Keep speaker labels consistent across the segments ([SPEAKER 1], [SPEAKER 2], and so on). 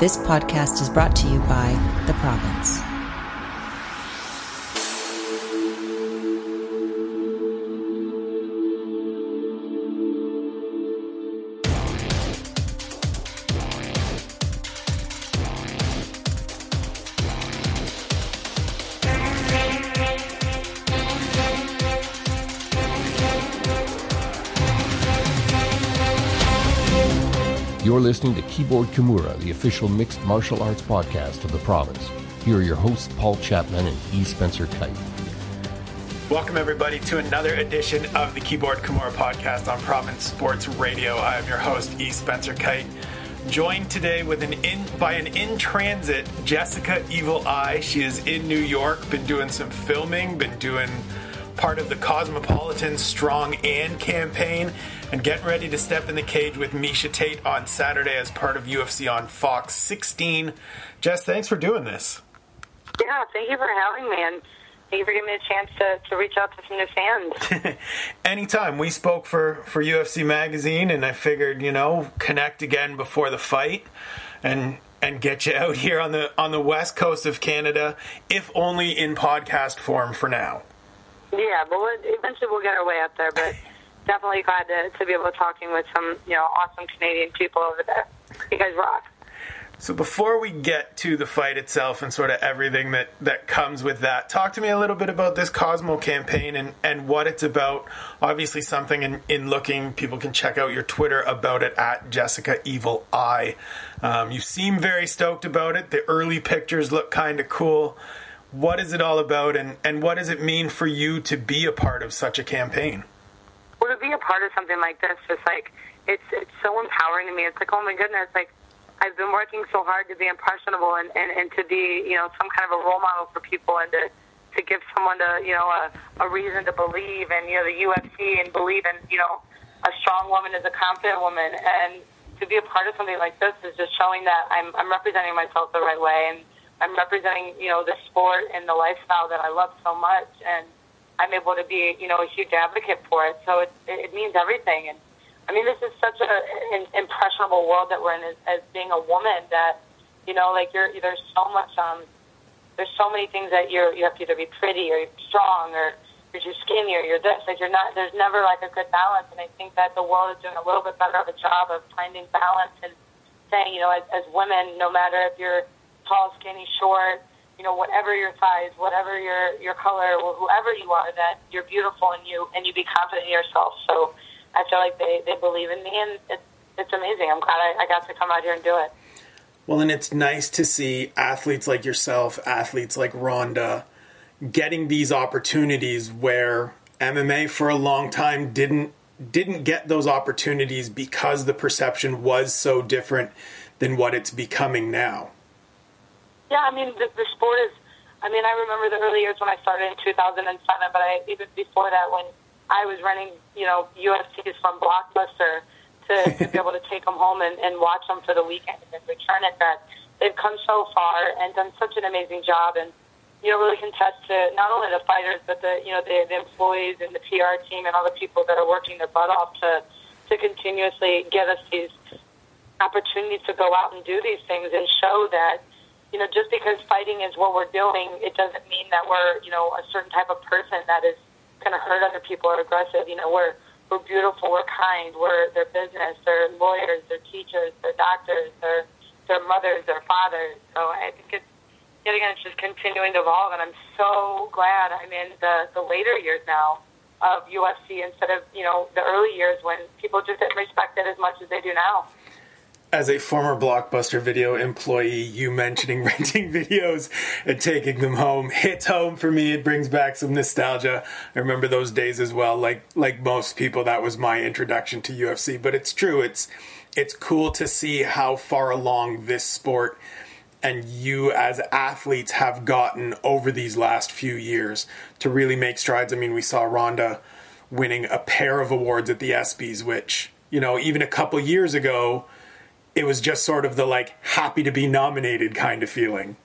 [SPEAKER 1] This podcast is brought to you by The Province.
[SPEAKER 2] Keyboard Kimura, the official mixed martial arts podcast of the province. Here are your hosts, Paul Chapman and E. Spencer Kyte.
[SPEAKER 3] Welcome, everybody, to another edition of the Keyboard Kimura podcast on Province Sports Radio. I am your host, E. Spencer Kyte. Joined today with an in by an in transit Jessica Evil Eye. She is in New York, been doing some filming, been doing part of the Cosmopolitan Strong and campaign, and get ready to step in the cage with Miesha Tate on Saturday as part of UFC on Fox 16. Jess, thanks for doing this.
[SPEAKER 4] Yeah, thank you for having me, and thank you for giving me a chance to, to reach out to some new fans.
[SPEAKER 3] Anytime. We spoke for, for UFC Magazine, and I figured, you know, connect again before the fight and and get you out here on the on the west coast of Canada, if only in podcast form for now.
[SPEAKER 4] Yeah, but we'll, eventually we'll get our way up there, but definitely glad to, to be able to talking with some, you know, awesome Canadian people over there. You guys rock.
[SPEAKER 3] So before we get to the fight itself and sort of everything that, that comes with that, talk to me a little bit about this Cosmo campaign and, and what it's about. Obviously something in, in looking, people can check out your Twitter about it at Jessica Evil Eye. Um, you seem very stoked about it. The early pictures look kind of cool. What is it all about and, and what does it mean for you to be a part of such a campaign?
[SPEAKER 4] Well, to be a part of something like this, just like it's it's so empowering to me. It's like, oh my goodness, like I've been working so hard to be impressionable and, and, and to be, you know, some kind of a role model for people and to to give someone to, you know, a, a reason to believe in, you know, the UFC and believe in, you know, a strong woman is a confident woman and to be a part of something like this is just showing that I'm I'm representing myself the right way and I'm representing, you know, the sport and the lifestyle that I love so much and I'm able to be, you know, a huge advocate for it. So it, it means everything. And I mean, this is such a, an impressionable world that we're in as, as being a woman that, you know, like you're, there's so much, um, there's so many things that you're, you have to either be pretty or strong or you're too skinny or you're this. Like you're not, there's never like a good balance. And I think that the world is doing a little bit better of a job of finding balance and saying, you know, as, as women, no matter if you're tall, skinny, short, you know, whatever your size, whatever your your color, or whoever you are, that you're beautiful and you and you be confident in yourself. So I feel like they they believe in me, and it's it's amazing. I'm glad I, I got to come out here and do it.
[SPEAKER 3] Well, and it's nice to see athletes like yourself, athletes like Ronda, getting these opportunities where MMA for a long time didn't didn't get those opportunities because the perception was so different than what it's becoming now.
[SPEAKER 4] Yeah, I mean the, the sport is. I mean, I remember the early years when I started in 2007, but I even before that when I was running, you know, UFCs from Blockbuster to, to be able to take them home and, and watch them for the weekend and then return it. That they've come so far and done such an amazing job, and you know, really contest to not only the fighters but the you know the, the employees and the PR team and all the people that are working their butt off to to continuously get us these opportunities to go out and do these things and show that you know, just because fighting is what we're doing, it doesn't mean that we're, you know, a certain type of person that is going to hurt other people or aggressive. You know, we're we're beautiful, we're kind, we're their business, they're lawyers, they're teachers, they're doctors, they're their mothers, their fathers. So I think it's yet again, it's just continuing to evolve, and I'm so glad I'm in the the later years now of UFC instead of you know the early years when people just didn't respect it as much as they do now
[SPEAKER 3] as a former Blockbuster video employee, you mentioning renting videos and taking them home hits home for me. It brings back some nostalgia. I remember those days as well. Like like most people, that was my introduction to UFC. But it's true. It's it's cool to see how far along this sport and you as athletes have gotten over these last few years to really make strides. I mean, we saw Ronda winning a pair of awards at the ESPYS, which you know even a couple years ago it was just sort of the like happy to be nominated kind of feeling.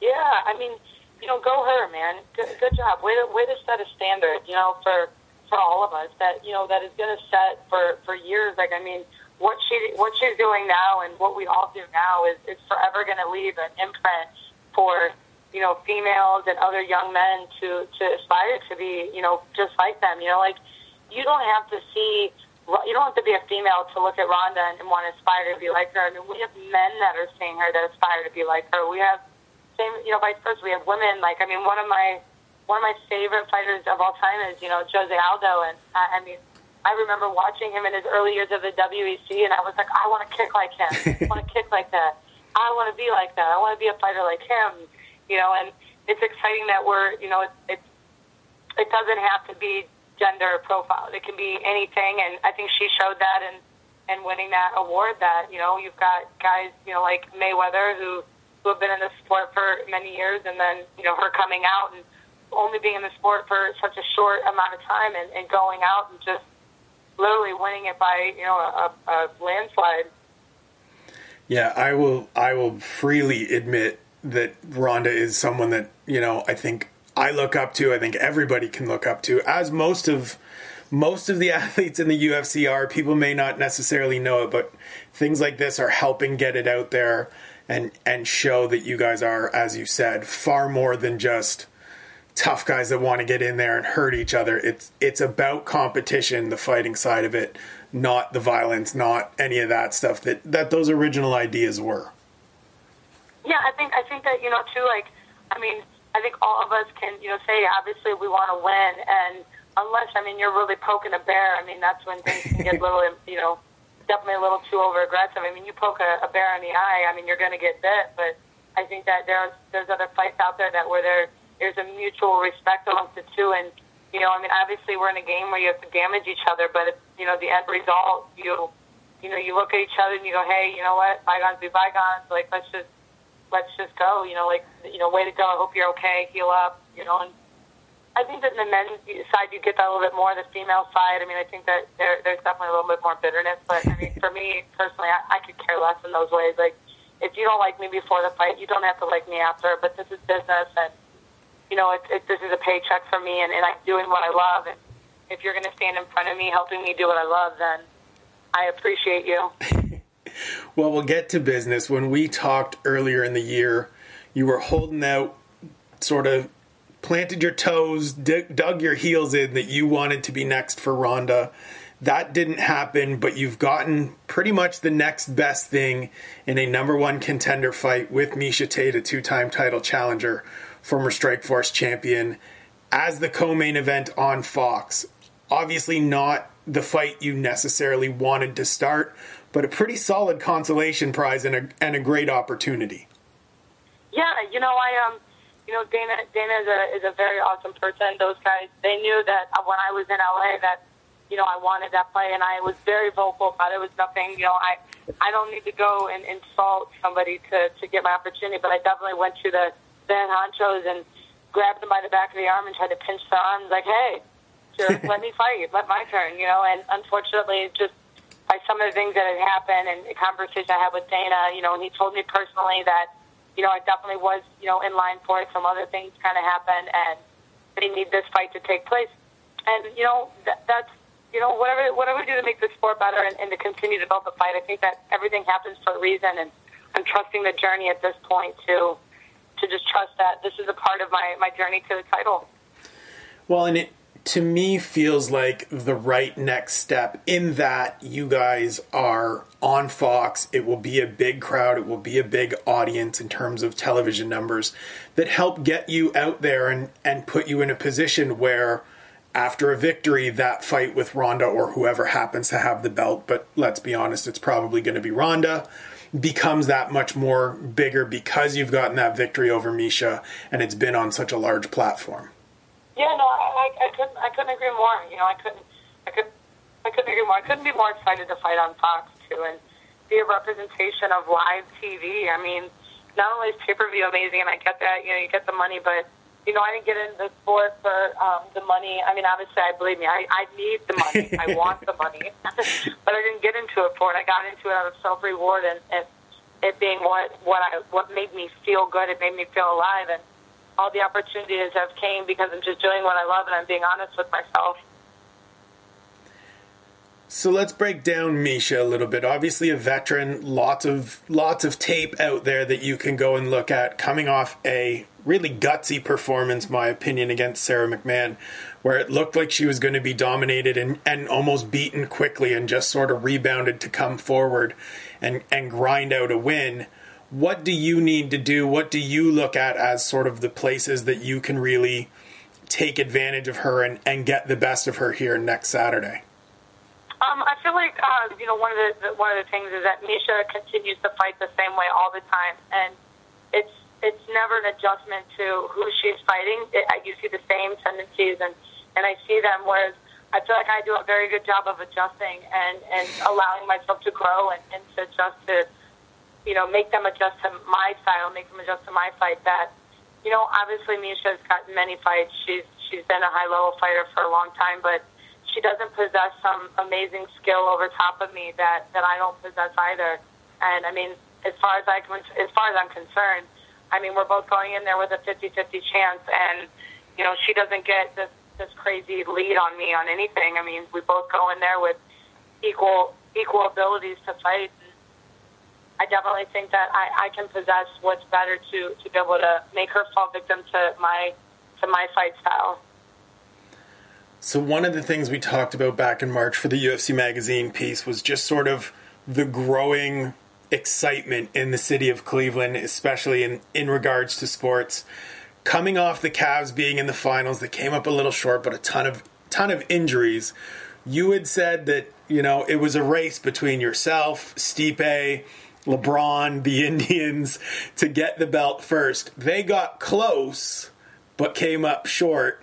[SPEAKER 4] Yeah, I mean, you know, go her, man. Good, good job. Way to way to set a standard, you know, for for all of us that you know that is going to set for for years. Like, I mean, what she what she's doing now and what we all do now is is forever going to leave an imprint for you know females and other young men to to aspire to be you know just like them. You know, like you don't have to see you don't have to be a female to look at Ronda and, and want to aspire to be like her. I mean, we have men that are seeing her that aspire to be like her. We have same, you know, vice versa. We have women. Like, I mean, one of my one of my favorite fighters of all time is you know Jose Aldo, and I, I mean, I remember watching him in his early years of the WEC, and I was like, I want to kick like him. I want to kick like that. I want to be like that. I want to be a fighter like him. You know, and it's exciting that we're, you know, it, it, it doesn't have to be gender profile. It can be anything, and I think she showed that and and winning that award. That you know, you've got guys, you know, like Mayweather who who have been in the sport for many years, and then you know her coming out and only being in the sport for such a short amount of time and, and going out and just literally winning it by you know a, a landslide.
[SPEAKER 3] Yeah, I will. I will freely admit that Ronda is someone that you know I think I look up to. I think everybody can look up to, as most of most of the athletes in the UFC are. People may not necessarily know it, but things like this are helping get it out there and and show that you guys are, as you said, far more than just tough guys that want to get in there and hurt each other. It's it's about competition, the fighting side of it, not the violence, not any of that stuff that that those original ideas were.
[SPEAKER 4] Yeah, I think I think that you know too. Like, I mean, I think all of us can you know say obviously we want to win, and unless I mean you're really poking a bear, I mean that's when things can get a little you know definitely a little too over aggressive. I mean you poke a, a bear in the eye, I mean you're going to get bit, but I think that there's there's other fights out there that where there there's a mutual respect amongst the two. And, you know, I mean, obviously we're in a game where you have to damage each other, but, if, you know, the end result, you, you know, you look at each other and you go, hey, you know what, bygones be bygones. Like, let's just, let's just go. You know, like, you know, way to go. I hope you're okay. Heal up. You know, and I think that in the men's side you get that a little bit more. The female side, I mean, I think that there, there's definitely a little bit more bitterness. But I mean, for me personally, I, I could care less in those ways. Like, if you don't like me before the fight, you don't have to like me after. But this is business, and you know, it, it, this is a paycheck for me, and, and I'm doing what I love. And if you're going to stand in front of me helping me do what I love, then I appreciate you.
[SPEAKER 3] well, we'll get to business. When we talked earlier in the year, you were holding out, sort of planted your toes, dig, dug your heels in that you wanted to be next for Ronda. That didn't happen, but you've gotten pretty much the next best thing in a number one contender fight with Miesha Tate, a two time title challenger former Strikeforce champion, as the co main event on Fox. Obviously, not the fight you necessarily wanted to start, but a pretty solid consolation prize and a, and a great opportunity.
[SPEAKER 4] Yeah, you know, I um, you know, Dana Dana is a is a very awesome person. Those guys, they knew that when I was in LA that you know I wanted that fight, and I was very vocal about it. It was nothing, you know, I I don't need to go and insult somebody to to get my opportunity, but I definitely went to the Van Honchos and grabbed him by the back of the arm and tried to pinch the arms, like, hey, let me fight, let my turn, you know. And unfortunately, just by some of the things that had happened and the conversation I had with Dana, you know, and he told me personally that, you know, I definitely was, you know, in line for it. Some other things kind of happened, and they need this fight to take place. And you know, that, that's you know, whatever whatever we do to make the sport better and, and to continue to build the fight, I think that everything happens for a reason, and I'm trusting the journey at this point to to just trust that this is a part of my, my journey to the title.
[SPEAKER 3] Well, and it to me feels like the right next step in that you guys are on Fox. It will be a big crowd, it will be a big audience in terms of television numbers that help get you out there and, and put you in a position where after a victory, that fight with Ronda or whoever happens to have the belt, but let's be honest, it's probably going to be Ronda becomes that much more bigger because you've gotten that victory over Miesha and it's been on such a large platform.
[SPEAKER 4] Yeah, no, I, I, I couldn't I couldn't agree more. You know, I couldn't I could I couldn't agree more. I couldn't be more excited to fight on Fox too and be a representation of live TV. I mean, not only is pay per view amazing, and I get that you know you get the money, but you know, I didn't get into the sport for um, the money. I mean, obviously, I believe me, I, I need the money. I want the money, but I didn't get into it for it. I got into it out of self reward and, and it being what what I what made me feel good. It made me feel alive, and all the opportunities have came because I'm just doing what I love and I'm being honest with myself.
[SPEAKER 3] So let's break down Miesha a little bit. Obviously a veteran, lots of lots of tape out there that you can go and look at coming off a really gutsy performance my opinion against Sara McMann where it looked like she was going to be dominated and, and almost beaten quickly and just sort of rebounded to come forward and and grind out a win. What do you need to do? What do you look at as sort of the places that you can really take advantage of her and, and get the best of her here next Saturday?
[SPEAKER 4] Um, I feel like uh, you know one of the, the one of the things is that Miesha continues to fight the same way all the time, and it's it's never an adjustment to who she's fighting. It, you see the same tendencies, and and I see them. Whereas I feel like I do a very good job of adjusting and and allowing myself to grow and, and to adjust to, you know, make them adjust to my style, make them adjust to my fight. That you know, obviously gotten many fights. She's she's been a high level fighter for a long time, but she doesn't possess some amazing skill over top of me that that I don't possess either. And I mean, as far as I as far as I'm concerned, I mean we're both going in there with a 50-50 chance, and you know she doesn't get this this crazy lead on me on anything. I mean, we both go in there with equal equal abilities to fight. I definitely think that I, I can possess what's better to to be able to make her fall victim to my to my fight style.
[SPEAKER 3] So one of the things we talked about back in March for the UFC magazine piece was just sort of the growing excitement in the city of Cleveland, especially in, in regards to sports. Coming off the Cavs being in the finals, they came up a little short, but a ton of ton of injuries. You had said that, you know, it was a race between yourself, Stipe, LeBron, the Indians to get the belt first. They got close, but came up short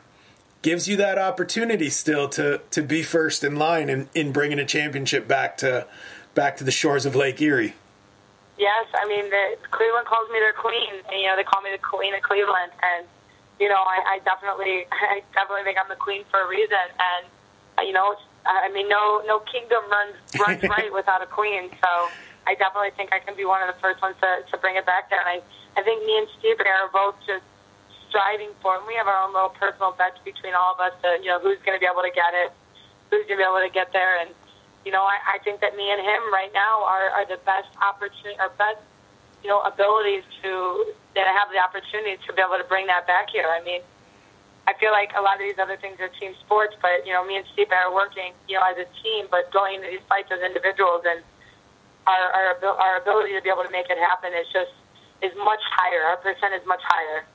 [SPEAKER 3] gives you that opportunity still to to be first in line in, in bringing a championship back to back to the shores of Lake Erie.
[SPEAKER 4] Yes, I mean the, Cleveland calls me their queen, and you know they call me the queen of Cleveland, and you know I, I definitely I definitely think I'm the queen for a reason, and uh, you know I mean no no kingdom runs runs right without a queen, so I definitely think I can be one of the first ones to to bring it back there, and I I think me and Stipe are both just striving for. And we have our own little personal bets between all of us to, you know, who's going to be able to get it, who's going to be able to get there. And, you know, I, I think that me and him right now are, are the best opportunity, our best, you know, abilities to, that have the opportunity to be able to bring that back here. I mean, I feel like a lot of these other things are team sports, but, you know, me and Stipe are working, you know, as a team, but going into these fights as individuals and our, our, our ability to be able to make it happen is just, is much higher. Our percent is much higher.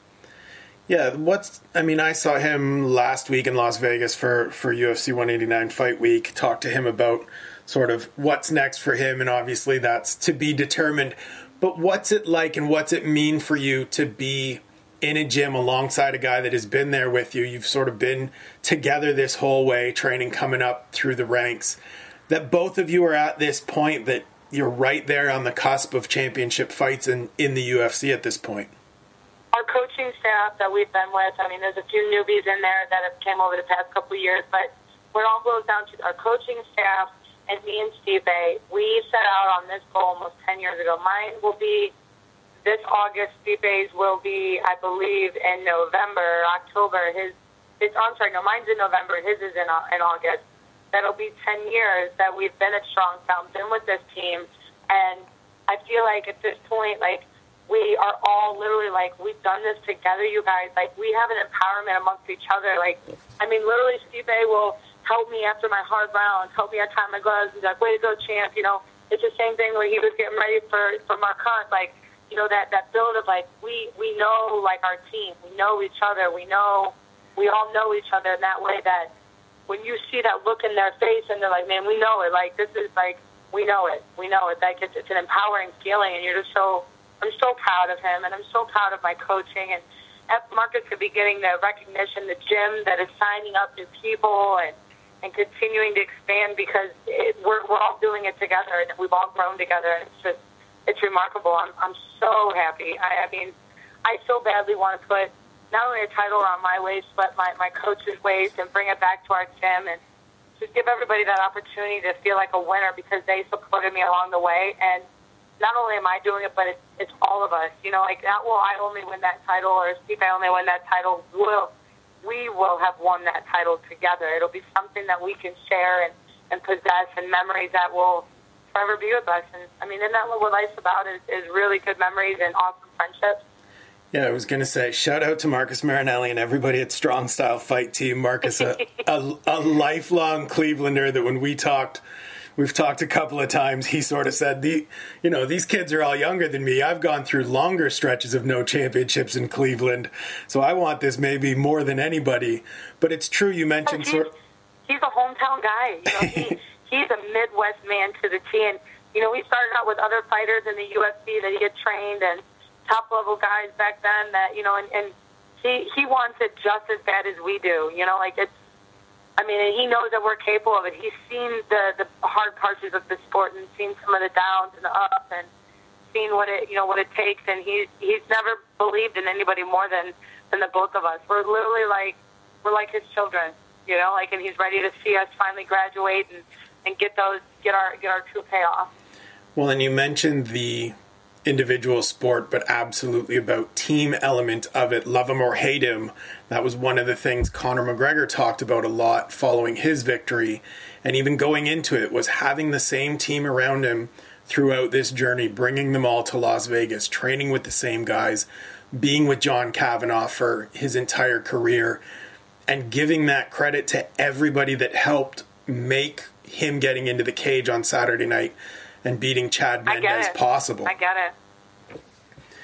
[SPEAKER 3] Yeah, what's I mean, I saw him last week in Las Vegas for for UFC 189 Fight Week. Talked to him about sort of what's next for him, and obviously that's to be determined. But what's it like, and what's it mean for you to be in a gym alongside a guy that has been there with you? You've sort of been together this whole way, training, coming up through the ranks. That both of you are at this point that you're right there on the cusp of championship fights in in the UFC at this point
[SPEAKER 4] our coaching staff that we've been with, I mean, there's a few newbies in there that have came over the past couple years, but when it all goes down to our coaching staff and me and Stipe we set out on this goal almost 10 years ago. Mine will be this August. Stipe's will be, I believe, in November, October. His, his, I'm sorry, no, mine's in November. His is in, uh, in August. That'll be 10 years that we've been at Strong Style, been with this team, and I feel like at this point, like we are all literally like we've done this together, you guys. Like we have an empowerment amongst each other. Like I mean, literally, Stipe will help me after my hard rounds, help me tie my gloves. He's like, "Way to go, champ!" You know, it's the same thing when he was getting ready for for Mark Hunt. Like you know that that build of like we we know like our team, we know each other, we know we all know each other in that way that when you see that look in their face and they're like, "Man, we know it." Like this is like we know it, we know it. Like it's, it's an empowering feeling, and you're just so I'm so proud of him, and I'm so proud of my coaching. And F Marcus could be getting the recognition, the gym that is signing up new people and and continuing to expand because it, we're we're all doing it together, and we've all grown together. And it's just it's remarkable. I'm I'm so happy. I, I mean, I so badly want to put not only a title around my waist, but my my coach's waist, and bring it back to our gym and just give everybody that opportunity to feel like a winner because they supported me along the way and not only am I doing it, but it's, it's all of us. You know, like not will I only win that title or Stipe I only win that title. Will we will have won that title together. It'll be something that we can share and and possess and memories that will forever be with us. And I mean, isn't that what life's about? Is, is really good memories and awesome friendships.
[SPEAKER 3] Yeah, I was going to say, shout out to Marcus Marinelli and everybody at Strong Style Fight Team. Marcus, a, a, a, lifelong Clevelander that when we talked, we've talked a couple of times, he sort of said, the, you know, these kids are all younger than me. I've gone through longer stretches of no championships in Cleveland, so I want this maybe more than anybody. But it's true, you mentioned...
[SPEAKER 4] Oh, he's, he's a hometown guy. You know, he, he's a Midwest man to the T. And, you know, we started out with other fighters in the UFC that he had trained and top level guys back then that, you know, and, and he, he wants it just as bad as we do. You know, like it's, I mean, he knows that we're capable of it. He's seen the, the hard parts of the sport and seen some of the downs and the ups and seen what it, you know, what it takes. And he's, he's never believed in anybody more than, than the both of us. We're literally like, we're like his children, you know, like, and he's ready to see us finally graduate and, and get those get our get our true payoff.
[SPEAKER 3] Well, and you mentioned the individual sport, but absolutely about team element of it. Love him or hate him, that was one of the things Conor McGregor talked about a lot following his victory, and even going into it was having the same team around him throughout this journey, bringing them all to Las Vegas, training with the same guys, being with John Kavanagh for his entire career, and giving that credit to everybody that helped make him getting into the cage on Saturday night and beating Chad Mendes possible.
[SPEAKER 4] I get it.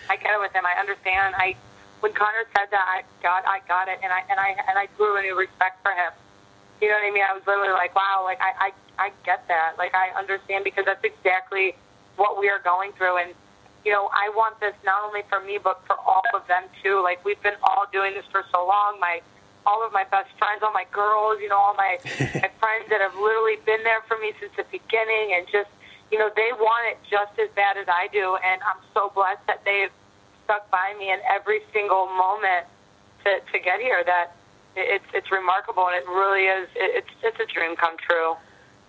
[SPEAKER 4] I get it with him. I understand. I when Conor said that, I got I got it, and I and I and I grew a new respect for him. You know what I mean? I was literally like, wow, like I I, I get that. Like I understand because that's exactly what we are going through, and you know I want this not only for me but for all of them too. Like we've been all doing this for so long. My all of my best friends, all my girls, you know, all my, my friends that have literally been there for me since the beginning and just, you know, they want it just as bad as I do. And I'm so blessed that they've stuck by me in every single moment to, to get here that it's, it's remarkable and it really is, it's, it's a dream come true.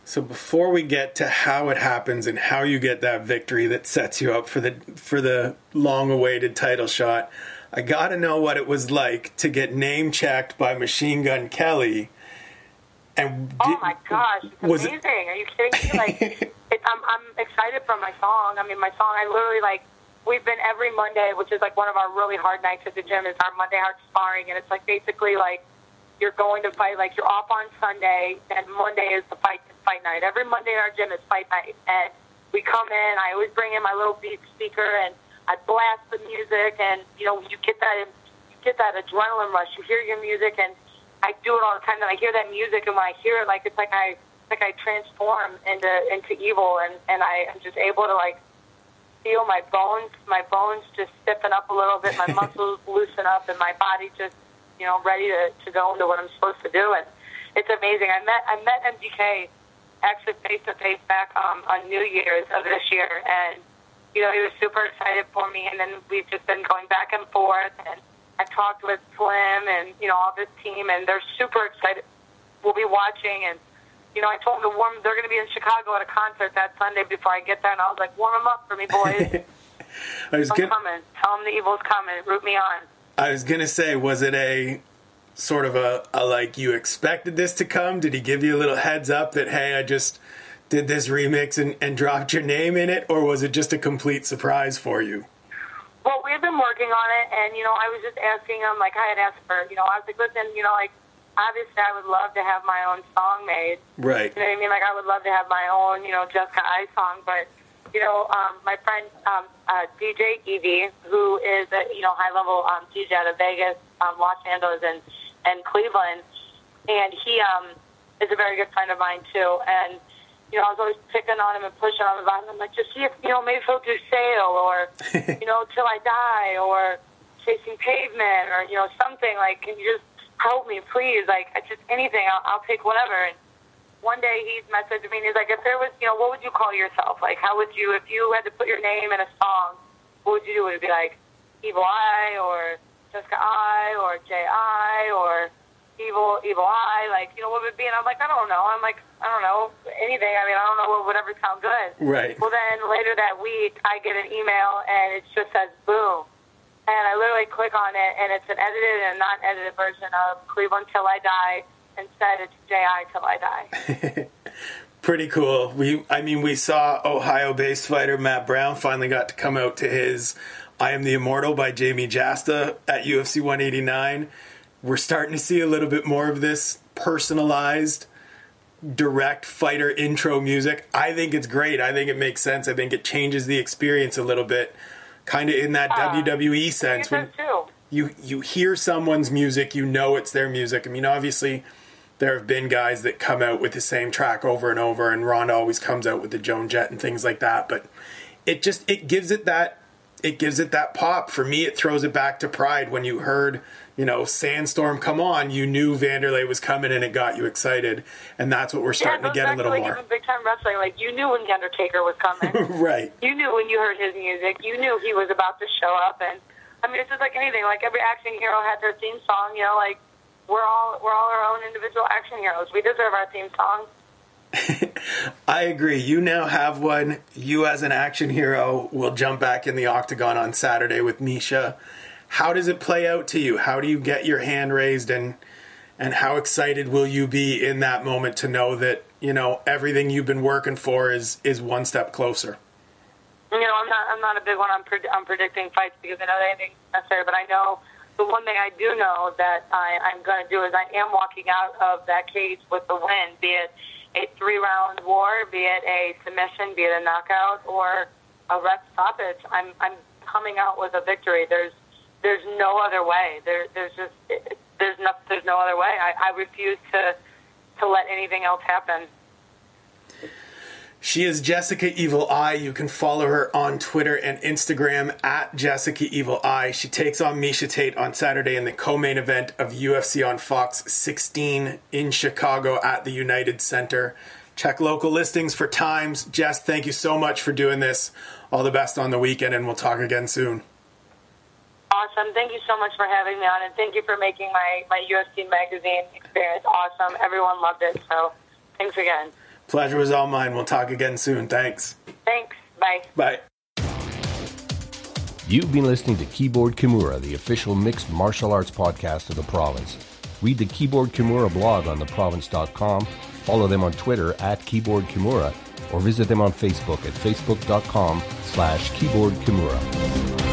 [SPEAKER 3] So before we get to how it happens and how you get that victory that sets you up for the for the long awaited title shot, I got to know what it was like to get name checked by Machine Gun Kelly.
[SPEAKER 4] And oh my gosh, it's amazing! It... Are you kidding me? Like, it, I'm I'm excited for my song. I mean, my song. I literally like. We've been every Monday, which is like one of our really hard nights at the gym. Is our Monday hard sparring, and it's like basically like you're going to fight. Like you're off on Sunday, and Monday is the fight fight night. Every Monday in our gym is fight night, and we come in. I always bring in my little beat speaker and I blast the music, and you know you get that you get that adrenaline rush. You hear your music, and I do it all the time. And I hear that music, and when I hear it, like it's like I like I transform into into evil, and and I am just able to like feel my bones, my bones just stiffen up a little bit, my muscles loosen up, and my body just you know ready to to go into what I'm supposed to do. And it's amazing. I met I met MGK actually face to face back um, on New Year's of this year, and you know, he was super excited for me, and then we've just been going back and forth, and I talked with Slim and, you know, all this team, and they're super excited. We'll be watching, and, you know, I told them to warm, they're going to be in Chicago at a concert that Sunday before I get there, and I was like, warm them up for me, boys. I was I'm coming. Tell them the evil's coming. Root me on.
[SPEAKER 3] I was going to say, was it a sort of a, a like you expected this to come? Did he give you a little heads up that, hey, I just did this remix and, and dropped your name in it, or was it just a complete surprise for you?
[SPEAKER 4] Well, we've been working on it, and you know, I was just asking him, like I had asked for, you know, I was like, listen, you know, like obviously I would love to have my own song made,
[SPEAKER 3] right?
[SPEAKER 4] You know what I mean? Like I would love to have my own, you know, Jessica Eye song, but you know, um, my friend um, uh, DJ Evie, who is a you know high level um, DJ out of Vegas, um, Los Angeles, and and Cleveland, and he um, is a very good friend of mine too, and you know, I was always picking on him and pushing on him about him. I'm like, just see if, you know, maybe he'll do Sail or, you know, Till I Die or Chasing Pavement or, you know, something like, can you just help me, please? Like, just anything. I'll, I'll take whatever. And one day he's messaged me and he's like, if there was, you know, what would you call yourself? Like, how would you, if you had to put your name in a song, what would you do? Would it be like Evil Eye or Jessica Eye or J.I. or evil, evil eye, like, you know, what would it be? And I'm like, I don't know. I'm like, I don't know, anything. I mean, I don't know what would ever sound good.
[SPEAKER 3] Right.
[SPEAKER 4] Well, then later that week, I get an email and it just says boom. And I literally click on it and it's an edited and non-edited version of Cleveland Till I Die Instead, it's J.I. till I die.
[SPEAKER 3] Pretty cool. We, I mean, we saw Ohio-based fighter Matt Brown finally got to come out to his "I Am the Immortal" by Jamey Jasta at UFC 189. We're starting to see a little bit more of this personalized direct fighter intro music. I think it's great. I think it makes sense. I think it changes the experience a little bit, kind of in that uh, WWE sense.
[SPEAKER 4] When
[SPEAKER 3] you you hear someone's music, you know it's their music. I mean, obviously, there have been guys that come out with the same track over and over, and Ronda always comes out with the Joan Jett and things like that. But it just it gives it that it gives it that pop. For me, it throws it back to Pride when you heard you know, Sandstorm, come on, you knew Wanderlei was coming and it got you excited. And that's what we're starting
[SPEAKER 4] yeah,
[SPEAKER 3] to get a little
[SPEAKER 4] like
[SPEAKER 3] more.
[SPEAKER 4] Even big time wrestling, like you knew when the Undertaker was coming.
[SPEAKER 3] right.
[SPEAKER 4] You knew when you heard his music. You knew he was about to show up. And I mean, it's just like anything. Like every action hero had their theme song. You know, like we're all we're all our own individual action heroes. We deserve our theme song.
[SPEAKER 3] I agree. You now have one. You, as an action hero, will jump back in the octagon on Saturday with Miesha how does it play out to you? How do you get your hand raised and and how excited will you be in that moment to know that you know everything you've been working for is is one step closer?
[SPEAKER 4] You know, I'm not I'm not a big one on pred- predicting fights because I know that anything's necessary, but I know the one thing I do know that I, I'm going to do is I am walking out of that cage with the win, be it a three round war, be it a submission, be it a knockout, or a ref stoppage. I'm I'm coming out with a victory. There's there's no other way. There, there's just there's no there's no other way. I, I refuse to to let anything else happen.
[SPEAKER 3] She is Jessica Evil Eye. You can follow her on Twitter and Instagram at Jessica Evil Eye. She takes on Miesha Tate on Saturday in the co-main event of UFC on Fox 16 in Chicago at the United Center. Check local listings for times. Jess, thank you so much for doing this. All the best on the weekend, and we'll talk again soon.
[SPEAKER 4] Awesome. Thank you so much for having me on, and thank you for making my, my UFC magazine experience awesome. Everyone loved it, so thanks again.
[SPEAKER 3] Pleasure was all mine. We'll talk again soon. Thanks.
[SPEAKER 4] Thanks. Bye.
[SPEAKER 3] Bye.
[SPEAKER 2] You've been listening to Keyboard Kimura, the official mixed martial arts podcast of the province. Read the Keyboard Kimura blog on theprovince.com, follow them on Twitter at Keyboard Kimura, or visit them on Facebook at facebook.com slash keyboardkimura.